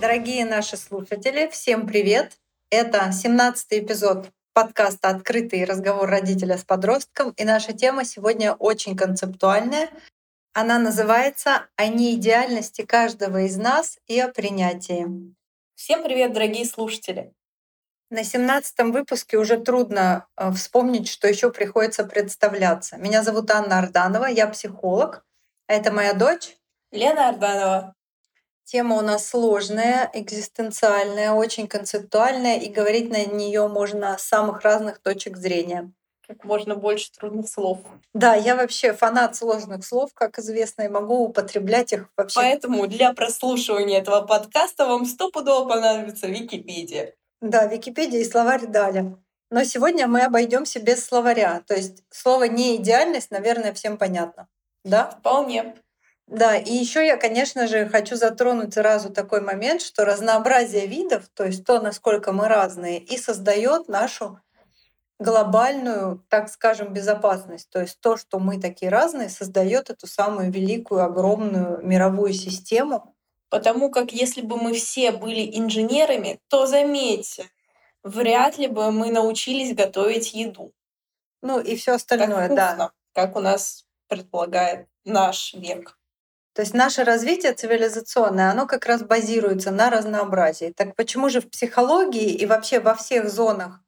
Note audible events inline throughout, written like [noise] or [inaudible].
Дорогие наши слушатели, всем привет! Это 17 эпизод подкаста «Открытый разговор родителя с подростком». И наша тема сегодня очень концептуальная. Она называется «О неидеальности каждого из нас и о принятии». Всем привет, дорогие слушатели! На 17 выпуске уже трудно э, вспомнить, что еще приходится представляться. Меня зовут Анна Арданова, я психолог. А это моя дочь Лена Арданова. Тема у нас сложная, экзистенциальная, очень концептуальная, и говорить на нее можно с самых разных точек зрения. Как можно больше трудных слов. Да, я вообще фанат сложных слов, как известно, и могу употреблять их вообще. Поэтому для прослушивания этого подкаста вам стопудово понадобится Википедия. Да, Википедия и словарь дали. Но сегодня мы обойдемся без словаря. То есть слово не идеальность, наверное, всем понятно. Да? Вполне. Да, и еще я, конечно же, хочу затронуть сразу такой момент, что разнообразие видов, то есть то, насколько мы разные, и создает нашу глобальную, так скажем, безопасность. То есть то, что мы такие разные, создает эту самую великую, огромную мировую систему. Потому как если бы мы все были инженерами, то заметьте, вряд ли бы мы научились готовить еду. Ну и все остальное, так вкусно, да. Как у нас предполагает наш век. То есть наше развитие цивилизационное, оно как раз базируется на разнообразии. Так почему же в психологии и вообще во всех зонах,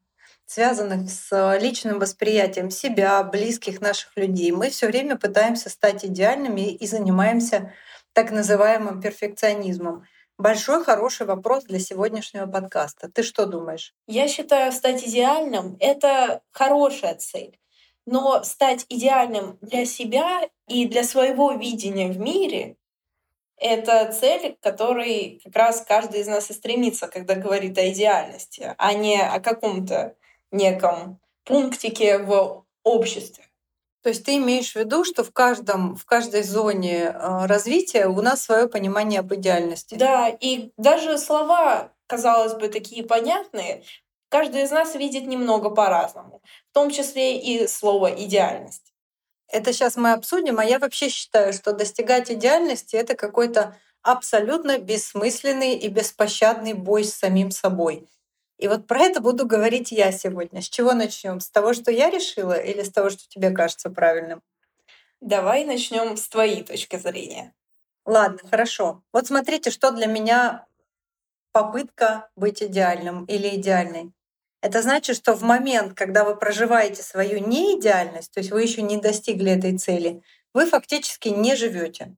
связанных с личным восприятием себя, близких наших людей, мы все время пытаемся стать идеальными и занимаемся так называемым перфекционизмом? Большой хороший вопрос для сегодняшнего подкаста. Ты что думаешь? Я считаю, стать идеальным — это хорошая цель. Но стать идеальным для себя и для своего видения в мире — это цель, к которой как раз каждый из нас и стремится, когда говорит о идеальности, а не о каком-то неком пунктике в обществе. То есть ты имеешь в виду, что в, каждом, в каждой зоне э, развития у нас свое понимание об идеальности. Да, и даже слова, казалось бы, такие понятные, каждый из нас видит немного по-разному, в том числе и слово идеальность. Это сейчас мы обсудим, а я вообще считаю, что достигать идеальности это какой-то абсолютно бессмысленный и беспощадный бой с самим собой. И вот про это буду говорить я сегодня. С чего начнем? С того, что я решила, или с того, что тебе кажется правильным? Давай начнем с твоей точки зрения. Ладно, хорошо. Вот смотрите, что для меня попытка быть идеальным или идеальной. Это значит, что в момент, когда вы проживаете свою неидеальность, то есть вы еще не достигли этой цели, вы фактически не живете.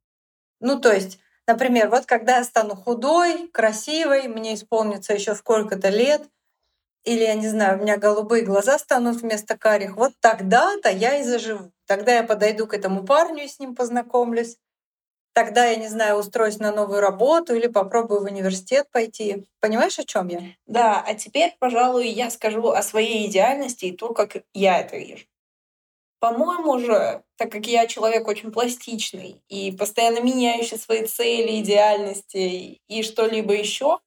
Ну, то есть Например, вот когда я стану худой, красивой, мне исполнится еще сколько-то лет, или, я не знаю, у меня голубые глаза станут вместо карих, вот тогда-то я и заживу. Тогда я подойду к этому парню и с ним познакомлюсь. Тогда, я не знаю, устроюсь на новую работу или попробую в университет пойти. Понимаешь, о чем я? Да, а теперь, пожалуй, я скажу о своей идеальности и то, как я это вижу. По-моему же, так как я человек очень пластичный и постоянно меняющий свои цели, идеальности и что-либо еще,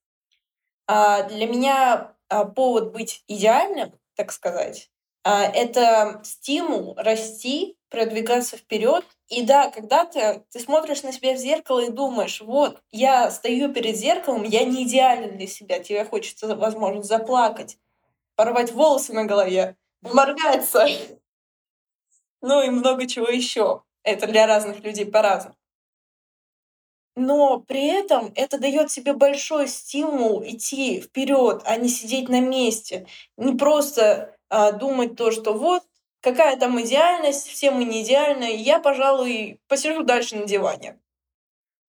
а, для меня а, повод быть идеальным, так сказать, а, это стимул расти, продвигаться вперед. И да, когда ты, ты смотришь на себя в зеркало и думаешь, вот, я стою перед зеркалом, я не идеален для себя, тебе хочется, возможно, заплакать, порвать волосы на голове, моргаться ну и много чего еще. Это для разных людей по-разному. Но при этом это дает себе большой стимул идти вперед, а не сидеть на месте. Не просто а, думать то, что вот какая там идеальность, все мы не идеальны, я, пожалуй, посижу дальше на диване.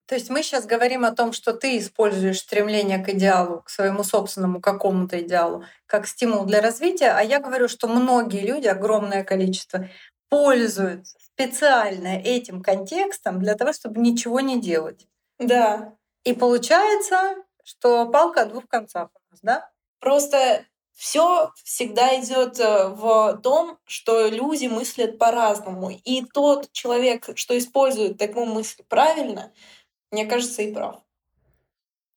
То есть мы сейчас говорим о том, что ты используешь стремление к идеалу, к своему собственному какому-то идеалу, как стимул для развития, а я говорю, что многие люди, огромное количество, пользуются специально этим контекстом для того, чтобы ничего не делать. Да. И получается, что палка о двух концах у нас, да? Просто все всегда идет э, в том, что люди мыслят по-разному. И тот человек, что использует такую мысль правильно, мне кажется, и прав.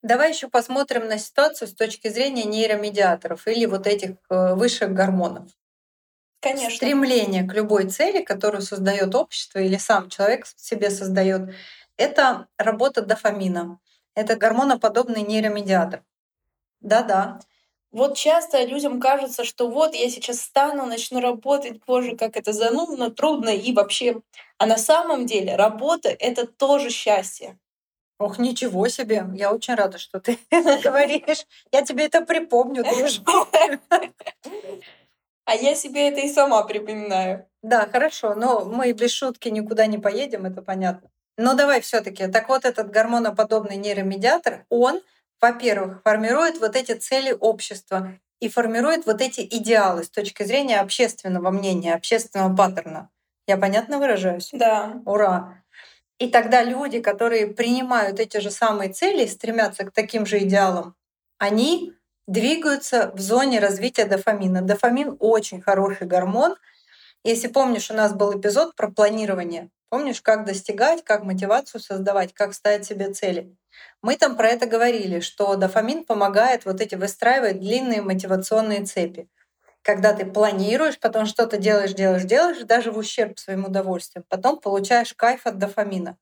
Давай еще посмотрим на ситуацию с точки зрения нейромедиаторов или вот этих э, высших гормонов. Конечно. Стремление к любой цели, которую создает общество или сам человек себе создает, это работа дофамина. Это гормоноподобный нейромедиатор. Да-да. Вот часто людям кажется, что вот я сейчас встану, начну работать, боже, как это занудно, трудно и вообще. А на самом деле работа — это тоже счастье. Ох, ничего себе! Я очень рада, что ты [laughs] это говоришь. Я тебе это припомню, дружок. А я себе это и сама припоминаю. Да, хорошо, но мы без шутки никуда не поедем, это понятно. Но давай все таки Так вот, этот гормоноподобный нейромедиатор, он во-первых, формирует вот эти цели общества и формирует вот эти идеалы с точки зрения общественного мнения, общественного паттерна. Я понятно выражаюсь? Да. Ура! И тогда люди, которые принимают эти же самые цели и стремятся к таким же идеалам, они двигаются в зоне развития дофамина. Дофамин очень хороший гормон. Если помнишь, у нас был эпизод про планирование. Помнишь, как достигать, как мотивацию создавать, как ставить себе цели. Мы там про это говорили, что дофамин помогает вот эти выстраивать длинные мотивационные цепи. Когда ты планируешь, потом что-то делаешь, делаешь, делаешь, даже в ущерб своим удовольствиям, потом получаешь кайф от дофамина.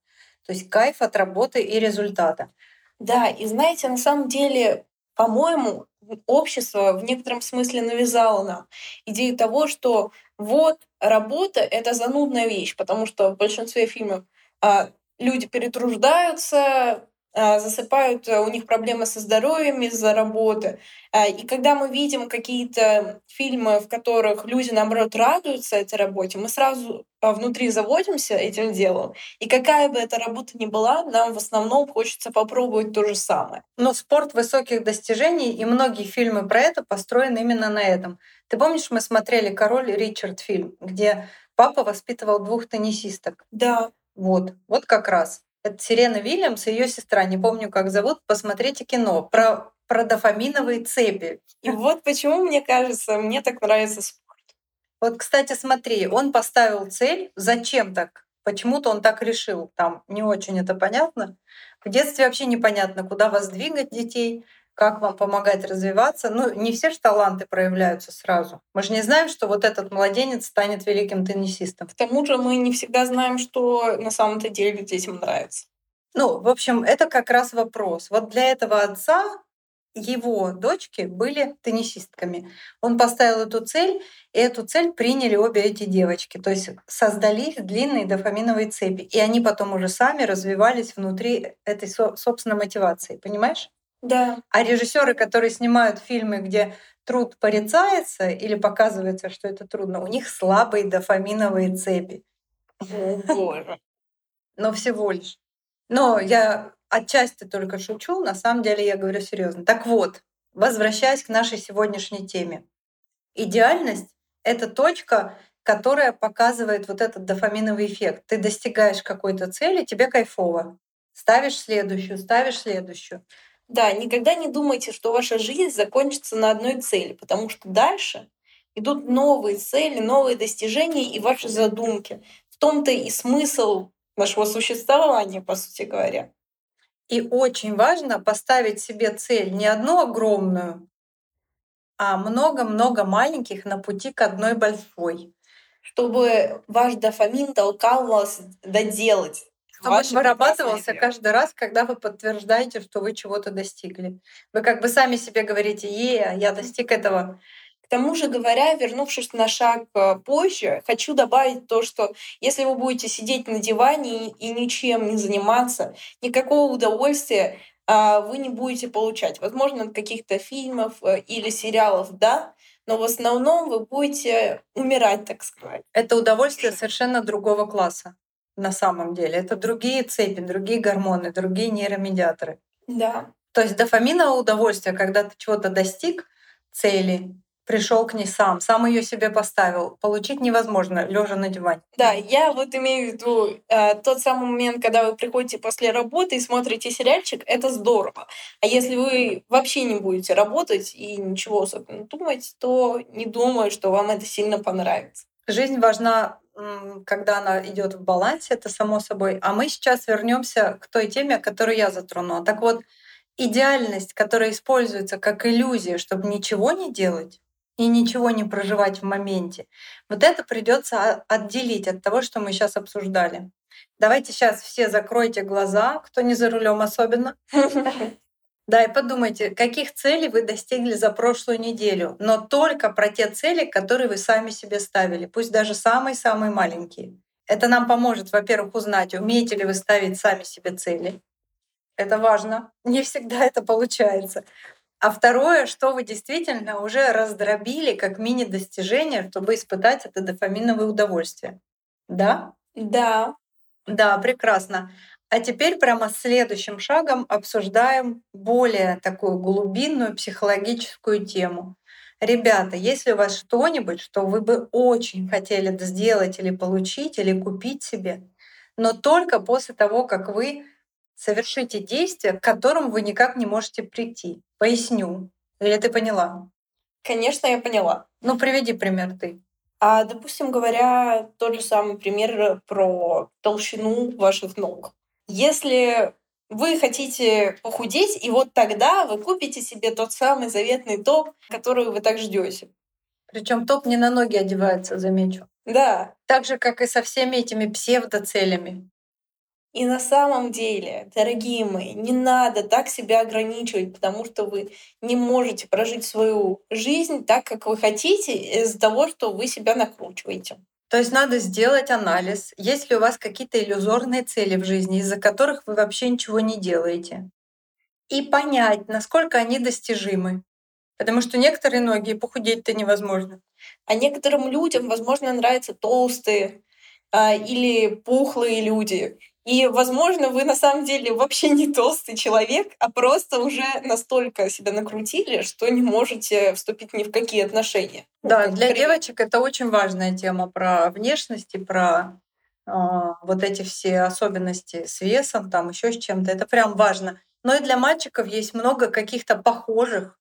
То есть кайф от работы и результата. Да, и знаете, на самом деле, по-моему, общество в некотором смысле навязало нам идею того, что вот работа — это занудная вещь, потому что в большинстве фильмов а, люди перетруждаются, засыпают, э, у них проблемы со здоровьем из-за работы. А, и когда мы видим какие-то фильмы, в которых люди, наоборот, радуются этой работе, мы сразу а, внутри заводимся этим делом. И какая бы эта работа ни была, нам в основном хочется попробовать то же самое. Но спорт высоких достижений и многие фильмы про это построены именно на этом. Ты помнишь, мы смотрели «Король Ричард» фильм, где папа воспитывал двух теннисисток? Да. Вот, вот как раз. Это Сирена Вильямс и ее сестра, не помню, как зовут. Посмотрите кино про, про дофаминовые цепи. И [laughs] вот почему, мне кажется, мне так нравится спорт. Вот, кстати, смотри, он поставил цель. Зачем так? Почему-то он так решил. Там не очень это понятно. В детстве вообще непонятно, куда вас двигать детей как вам помогать развиваться. Ну, не все же таланты проявляются сразу. Мы же не знаем, что вот этот младенец станет великим теннисистом. К тому же мы не всегда знаем, что на самом-то деле детям нравится. Ну, в общем, это как раз вопрос. Вот для этого отца его дочки были теннисистками. Он поставил эту цель, и эту цель приняли обе эти девочки. То есть создались длинные дофаминовые цепи. И они потом уже сами развивались внутри этой собственной мотивации. Понимаешь? Да. А режиссеры, которые снимают фильмы, где труд порицается или показывается, что это трудно, у них слабые дофаминовые цепи. О, боже. [laughs] Но всего лишь. Но я отчасти только шучу, на самом деле я говорю серьезно. Так вот, возвращаясь к нашей сегодняшней теме. Идеальность — это точка, которая показывает вот этот дофаминовый эффект. Ты достигаешь какой-то цели, тебе кайфово. Ставишь следующую, ставишь следующую. Да, никогда не думайте, что ваша жизнь закончится на одной цели, потому что дальше идут новые цели, новые достижения и ваши задумки. В том-то и смысл нашего существования, по сути говоря. И очень важно поставить себе цель не одну огромную, а много-много маленьких на пути к одной большой. Чтобы ваш дофамин толкал вас доделать чтобы вырабатывался каждый раз, когда вы подтверждаете, что вы чего-то достигли. Вы как бы сами себе говорите, е, я достиг этого. К тому же говоря, вернувшись на шаг э, позже, хочу добавить то, что если вы будете сидеть на диване и ничем не заниматься, никакого удовольствия а, вы не будете получать. Возможно, от каких-то фильмов э, или сериалов, да, но в основном вы будете умирать, так сказать. Это удовольствие совершенно другого класса на самом деле. Это другие цепи, другие гормоны, другие нейромедиаторы. Да. То есть дофаминовое удовольствие, когда ты чего-то достиг цели, пришел к ней сам, сам ее себе поставил, получить невозможно, лежа на диване. Да, я вот имею в виду э, тот самый момент, когда вы приходите после работы и смотрите сериальчик, это здорово. А если вы вообще не будете работать и ничего особенно думать, то не думаю, что вам это сильно понравится. Жизнь важна когда она идет в балансе, это само собой. А мы сейчас вернемся к той теме, которую я затронула. Так вот, идеальность, которая используется как иллюзия, чтобы ничего не делать и ничего не проживать в моменте, вот это придется отделить от того, что мы сейчас обсуждали. Давайте сейчас все закройте глаза, кто не за рулем особенно. [laughs] Да, и подумайте, каких целей вы достигли за прошлую неделю, но только про те цели, которые вы сами себе ставили, пусть даже самые-самые маленькие. Это нам поможет, во-первых, узнать, умеете ли вы ставить сами себе цели. Это важно. [laughs] Не всегда это получается. А второе, что вы действительно уже раздробили как мини-достижение, чтобы испытать это дофаминовое удовольствие. Да? Да. Да, прекрасно. А теперь прямо следующим шагом обсуждаем более такую глубинную психологическую тему. Ребята, если у вас что-нибудь, что вы бы очень хотели сделать или получить, или купить себе, но только после того, как вы совершите действие, к которому вы никак не можете прийти. Поясню. Или ты поняла? Конечно, я поняла. Ну, приведи пример ты. А, допустим, говоря тот же самый пример про толщину ваших ног. Если вы хотите похудеть, и вот тогда вы купите себе тот самый заветный топ, который вы так ждете. Причем топ не на ноги одевается, замечу. Да. Так же, как и со всеми этими псевдоцелями. И на самом деле, дорогие мои, не надо так себя ограничивать, потому что вы не можете прожить свою жизнь так, как вы хотите, из-за того, что вы себя накручиваете. То есть надо сделать анализ, есть ли у вас какие-то иллюзорные цели в жизни, из-за которых вы вообще ничего не делаете. И понять, насколько они достижимы. Потому что некоторые ноги похудеть-то невозможно. А некоторым людям, возможно, нравятся толстые а, или пухлые люди. И, возможно, вы на самом деле вообще не толстый человек, а просто уже настолько себя накрутили, что не можете вступить ни в какие отношения. Да, для девочек это очень важная тема про внешность и про э, вот эти все особенности с весом, там еще с чем-то. Это прям важно. Но и для мальчиков есть много каких-то похожих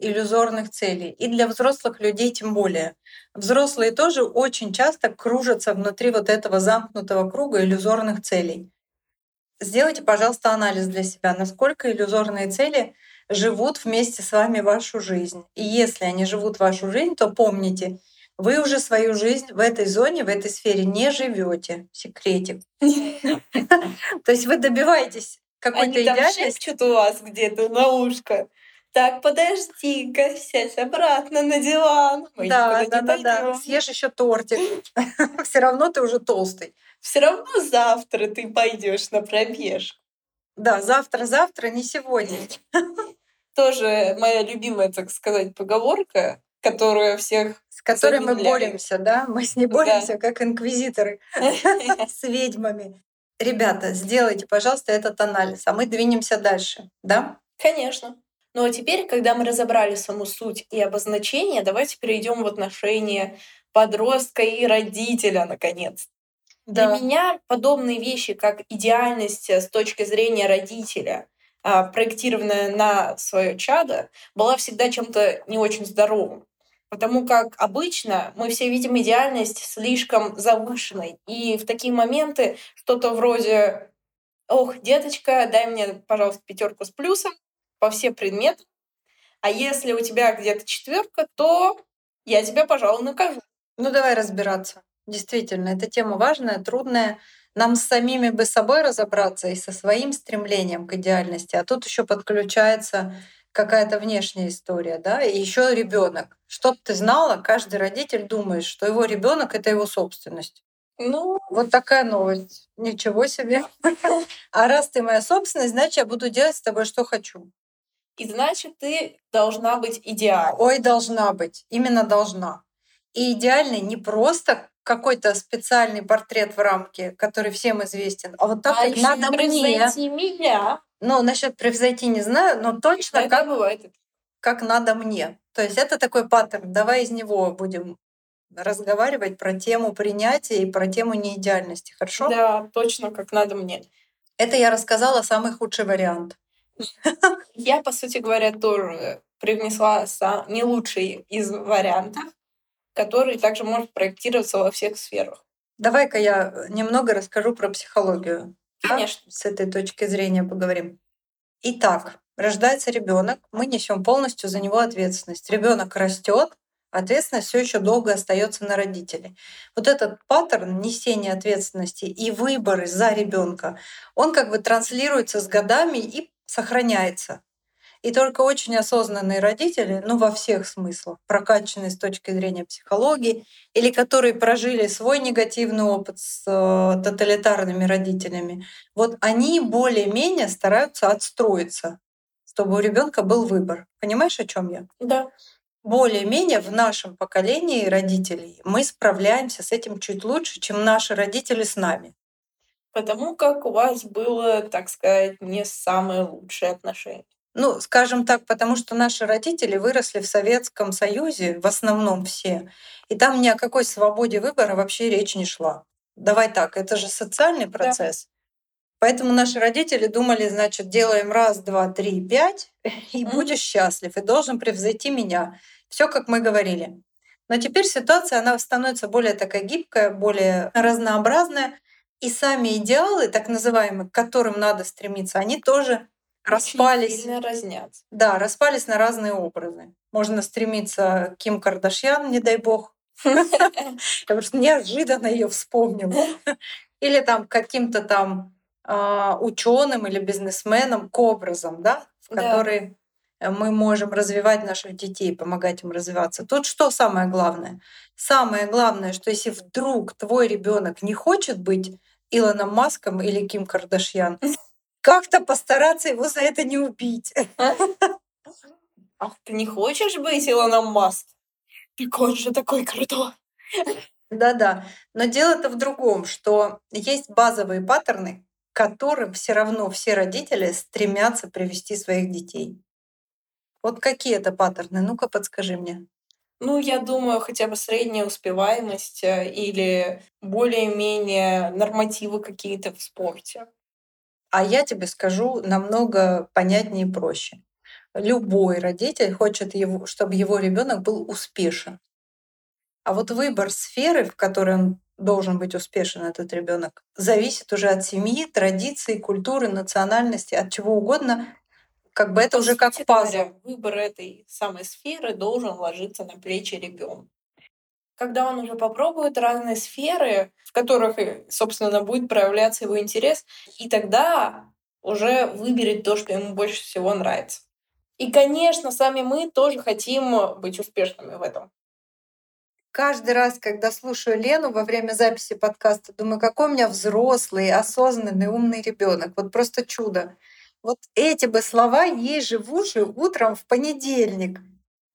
иллюзорных целей. И для взрослых людей тем более. Взрослые тоже очень часто кружатся внутри вот этого замкнутого круга иллюзорных целей. Сделайте, пожалуйста, анализ для себя, насколько иллюзорные цели живут вместе с вами вашу жизнь. И если они живут вашу жизнь, то помните, вы уже свою жизнь в этой зоне, в этой сфере не живете. Секретик. [laughs] То есть вы добиваетесь какой-то идеальности. у вас где-то на ушко. Так, подожди-ка, сядь обратно на диван. Мы да, да, да, да. Съешь еще тортик. [laughs] Все равно ты уже толстый. Все равно завтра ты пойдешь на пробежку. Да, завтра, завтра, не сегодня. [laughs] Тоже моя любимая, так сказать, поговорка, которая всех с которой мы боремся, да? Мы с ней боремся, да. как инквизиторы [laughs] с ведьмами. Ребята, сделайте, пожалуйста, этот анализ, а мы двинемся дальше, да? Конечно. Ну а теперь, когда мы разобрали саму суть и обозначение, давайте перейдем в отношения подростка и родителя, наконец. Да. Для меня подобные вещи, как идеальность э, с точки зрения родителя, а, проектированная на свое чадо, была всегда чем-то не очень здоровым. Потому как обычно мы все видим идеальность слишком завышенной. И в такие моменты что-то вроде «Ох, деточка, дай мне, пожалуйста, пятерку с плюсом», по всем предметам. А если у тебя где-то четверка, то я тебя, пожалуй, накажу. Ну, давай разбираться. Действительно, эта тема важная, трудная. Нам с самими бы собой разобраться и со своим стремлением к идеальности. А тут еще подключается какая-то внешняя история, да, и еще ребенок. Чтоб ты знала, каждый родитель думает, что его ребенок это его собственность. Ну, вот такая новость. Ничего себе. [laughs] А раз ты моя собственность, значит, я буду делать с тобой, что хочу. И значит, ты должна быть идеальной. Ой, должна быть. Именно должна. И идеальный не просто какой-то специальный портрет в рамке, который всем известен, а вот так, а как надо мне. меня. Ну, насчет превзойти не знаю, но точно как, бывает. как надо мне. То есть это такой паттерн. Давай из него будем разговаривать про тему принятия и про тему неидеальности. Хорошо? Да, точно как надо мне. Это я рассказала самый худший вариант. Я, по сути говоря, тоже привнесла не лучший из вариантов, который также может проектироваться во всех сферах. Давай-ка я немного расскажу про психологию. Конечно. Да? С этой точки зрения поговорим. Итак, рождается ребенок, мы несем полностью за него ответственность. Ребенок растет, ответственность все еще долго остается на родителей. Вот этот паттерн несения ответственности и выборы за ребенка, он как бы транслируется с годами и сохраняется. И только очень осознанные родители, ну во всех смыслах, прокачанные с точки зрения психологии, или которые прожили свой негативный опыт с э, тоталитарными родителями, вот они более-менее стараются отстроиться, чтобы у ребенка был выбор. Понимаешь, о чем я? Да. Более-менее в нашем поколении родителей мы справляемся с этим чуть лучше, чем наши родители с нами. Потому как у вас было, так сказать, не самые лучшие отношения. Ну, скажем так, потому что наши родители выросли в Советском Союзе, в основном все, и там ни о какой свободе выбора вообще речь не шла. Давай так, это же социальный процесс. Да. Поэтому наши родители думали, значит, делаем раз, два, три, пять, [laughs] и mm. будешь счастлив, и должен превзойти меня. Все, как мы говорили. Но теперь ситуация, она становится более такая гибкая, более разнообразная, и сами идеалы, так называемые, к которым надо стремиться, они тоже распались. Сильно разнятся. Да, распались на разные образы. Можно стремиться к Ким Кардашьян, не дай бог. [laughs] Потому что неожиданно ее вспомнила. [laughs] Или там каким-то там а, ученым или бизнесменом к образам, да, в которые мы можем развивать наших детей, помогать им развиваться. Тут что самое главное? Самое главное, что если вдруг твой ребенок не хочет быть Илоном Маском или Ким Кардашьян, как-то постараться его за это не убить. Ах, ты не хочешь быть Илоном Маск? Так он же такой крутой. Да-да. Но дело-то в другом, что есть базовые паттерны, к которым все равно все родители стремятся привести своих детей. Вот какие это паттерны? Ну-ка подскажи мне. Ну, я думаю, хотя бы средняя успеваемость э, или более-менее нормативы какие-то в спорте. А я тебе скажу намного понятнее и проще. Любой родитель хочет, его, чтобы его ребенок был успешен. А вот выбор сферы, в которой он должен быть успешен, этот ребенок, зависит уже от семьи, традиций, культуры, национальности, от чего угодно. Как бы это По уже как пазл. Выбор этой самой сферы должен ложиться на плечи ребенка когда он уже попробует разные сферы, в которых, собственно, будет проявляться его интерес, и тогда уже выберет то, что ему больше всего нравится. И, конечно, сами мы тоже хотим быть успешными в этом. Каждый раз, когда слушаю Лену во время записи подкаста, думаю, какой у меня взрослый, осознанный, умный ребенок. Вот просто чудо. Вот эти бы слова ей же в уши утром в понедельник.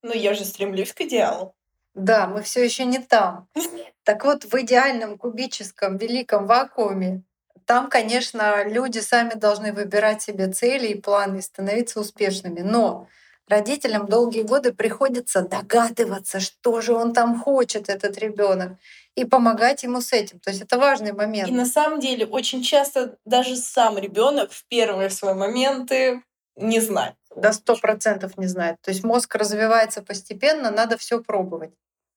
Ну, я же стремлюсь к идеалу. Да, мы все еще не там. [laughs] Так вот, в идеальном кубическом великом вакууме там, конечно, люди сами должны выбирать себе цели и планы и становиться успешными. Но родителям долгие годы приходится догадываться, что же он там хочет, этот ребенок, и помогать ему с этим. То есть это важный момент. И на самом деле очень часто даже сам ребенок в первые свои моменты не знает. До сто процентов не знает. То есть мозг развивается постепенно, надо все пробовать.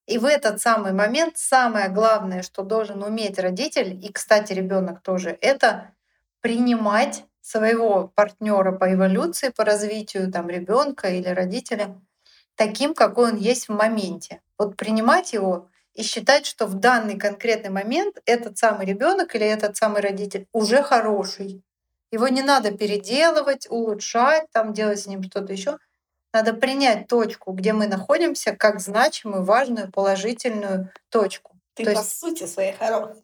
И в этот самый момент самое главное, что должен уметь родитель, и, кстати, ребенок тоже, это принимать своего партнера по эволюции, по развитию там ребенка или родителя таким, какой он есть в моменте. Вот принимать его и считать, что в данный конкретный момент этот самый ребенок или этот самый родитель уже хороший. Его не надо переделывать, улучшать, там делать с ним что-то еще. Надо принять точку, где мы находимся, как значимую, важную, положительную точку. Ты То по есть, сути своей хорош.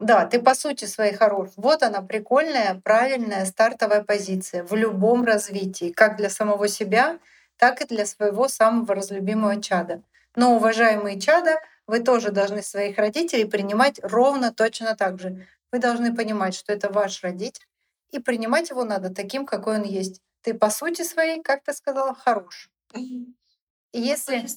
Да, ты по сути своей хорош. Вот она прикольная, правильная стартовая позиция в любом развитии, как для самого себя, так и для своего самого разлюбимого чада. Но, уважаемые чада, вы тоже должны своих родителей принимать ровно точно так же. Вы должны понимать, что это ваш родитель, и принимать его надо таким, какой он есть ты по сути своей, как ты сказала, хорош. И если,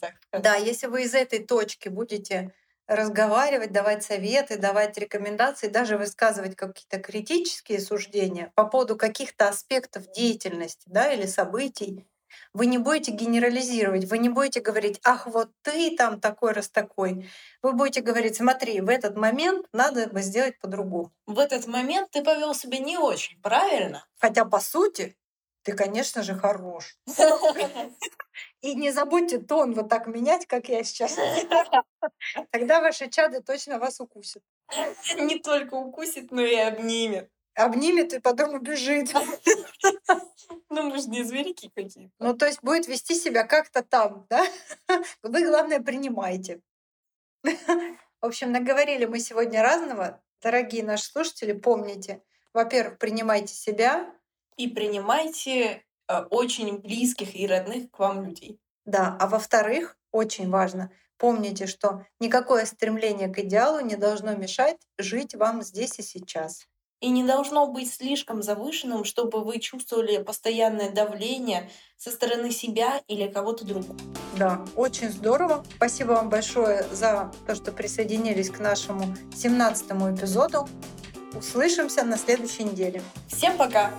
так да, если вы из этой точки будете разговаривать, давать советы, давать рекомендации, даже высказывать какие-то критические суждения по поводу каких-то аспектов деятельности да, или событий, вы не будете генерализировать, вы не будете говорить, ах, вот ты там такой раз такой. Вы будете говорить, смотри, в этот момент надо бы сделать по-другому. В этот момент ты повел себя не очень правильно. Хотя, по сути, ты, конечно же, хорош. [laughs] И не забудьте тон вот так менять, как я сейчас. [laughs] Тогда ваши чады точно вас укусят. Не только укусит, но и обнимет. Обнимет и потом убежит. [laughs] Ну, мы же не зверики какие-то. Ну, то есть будет вести себя как-то там, да? [laughs] Вы, главное, принимайте. [laughs] В общем, наговорили мы сегодня разного. Дорогие наши слушатели, помните, во-первых, принимайте себя. И принимайте э, очень близких и родных к вам людей. Да, а во-вторых, очень важно, помните, что никакое стремление к идеалу не должно мешать жить вам здесь и сейчас. И не должно быть слишком завышенным, чтобы вы чувствовали постоянное давление со стороны себя или кого-то другого. Да, очень здорово. Спасибо вам большое за то, что присоединились к нашему 17 эпизоду. Услышимся на следующей неделе. Всем пока!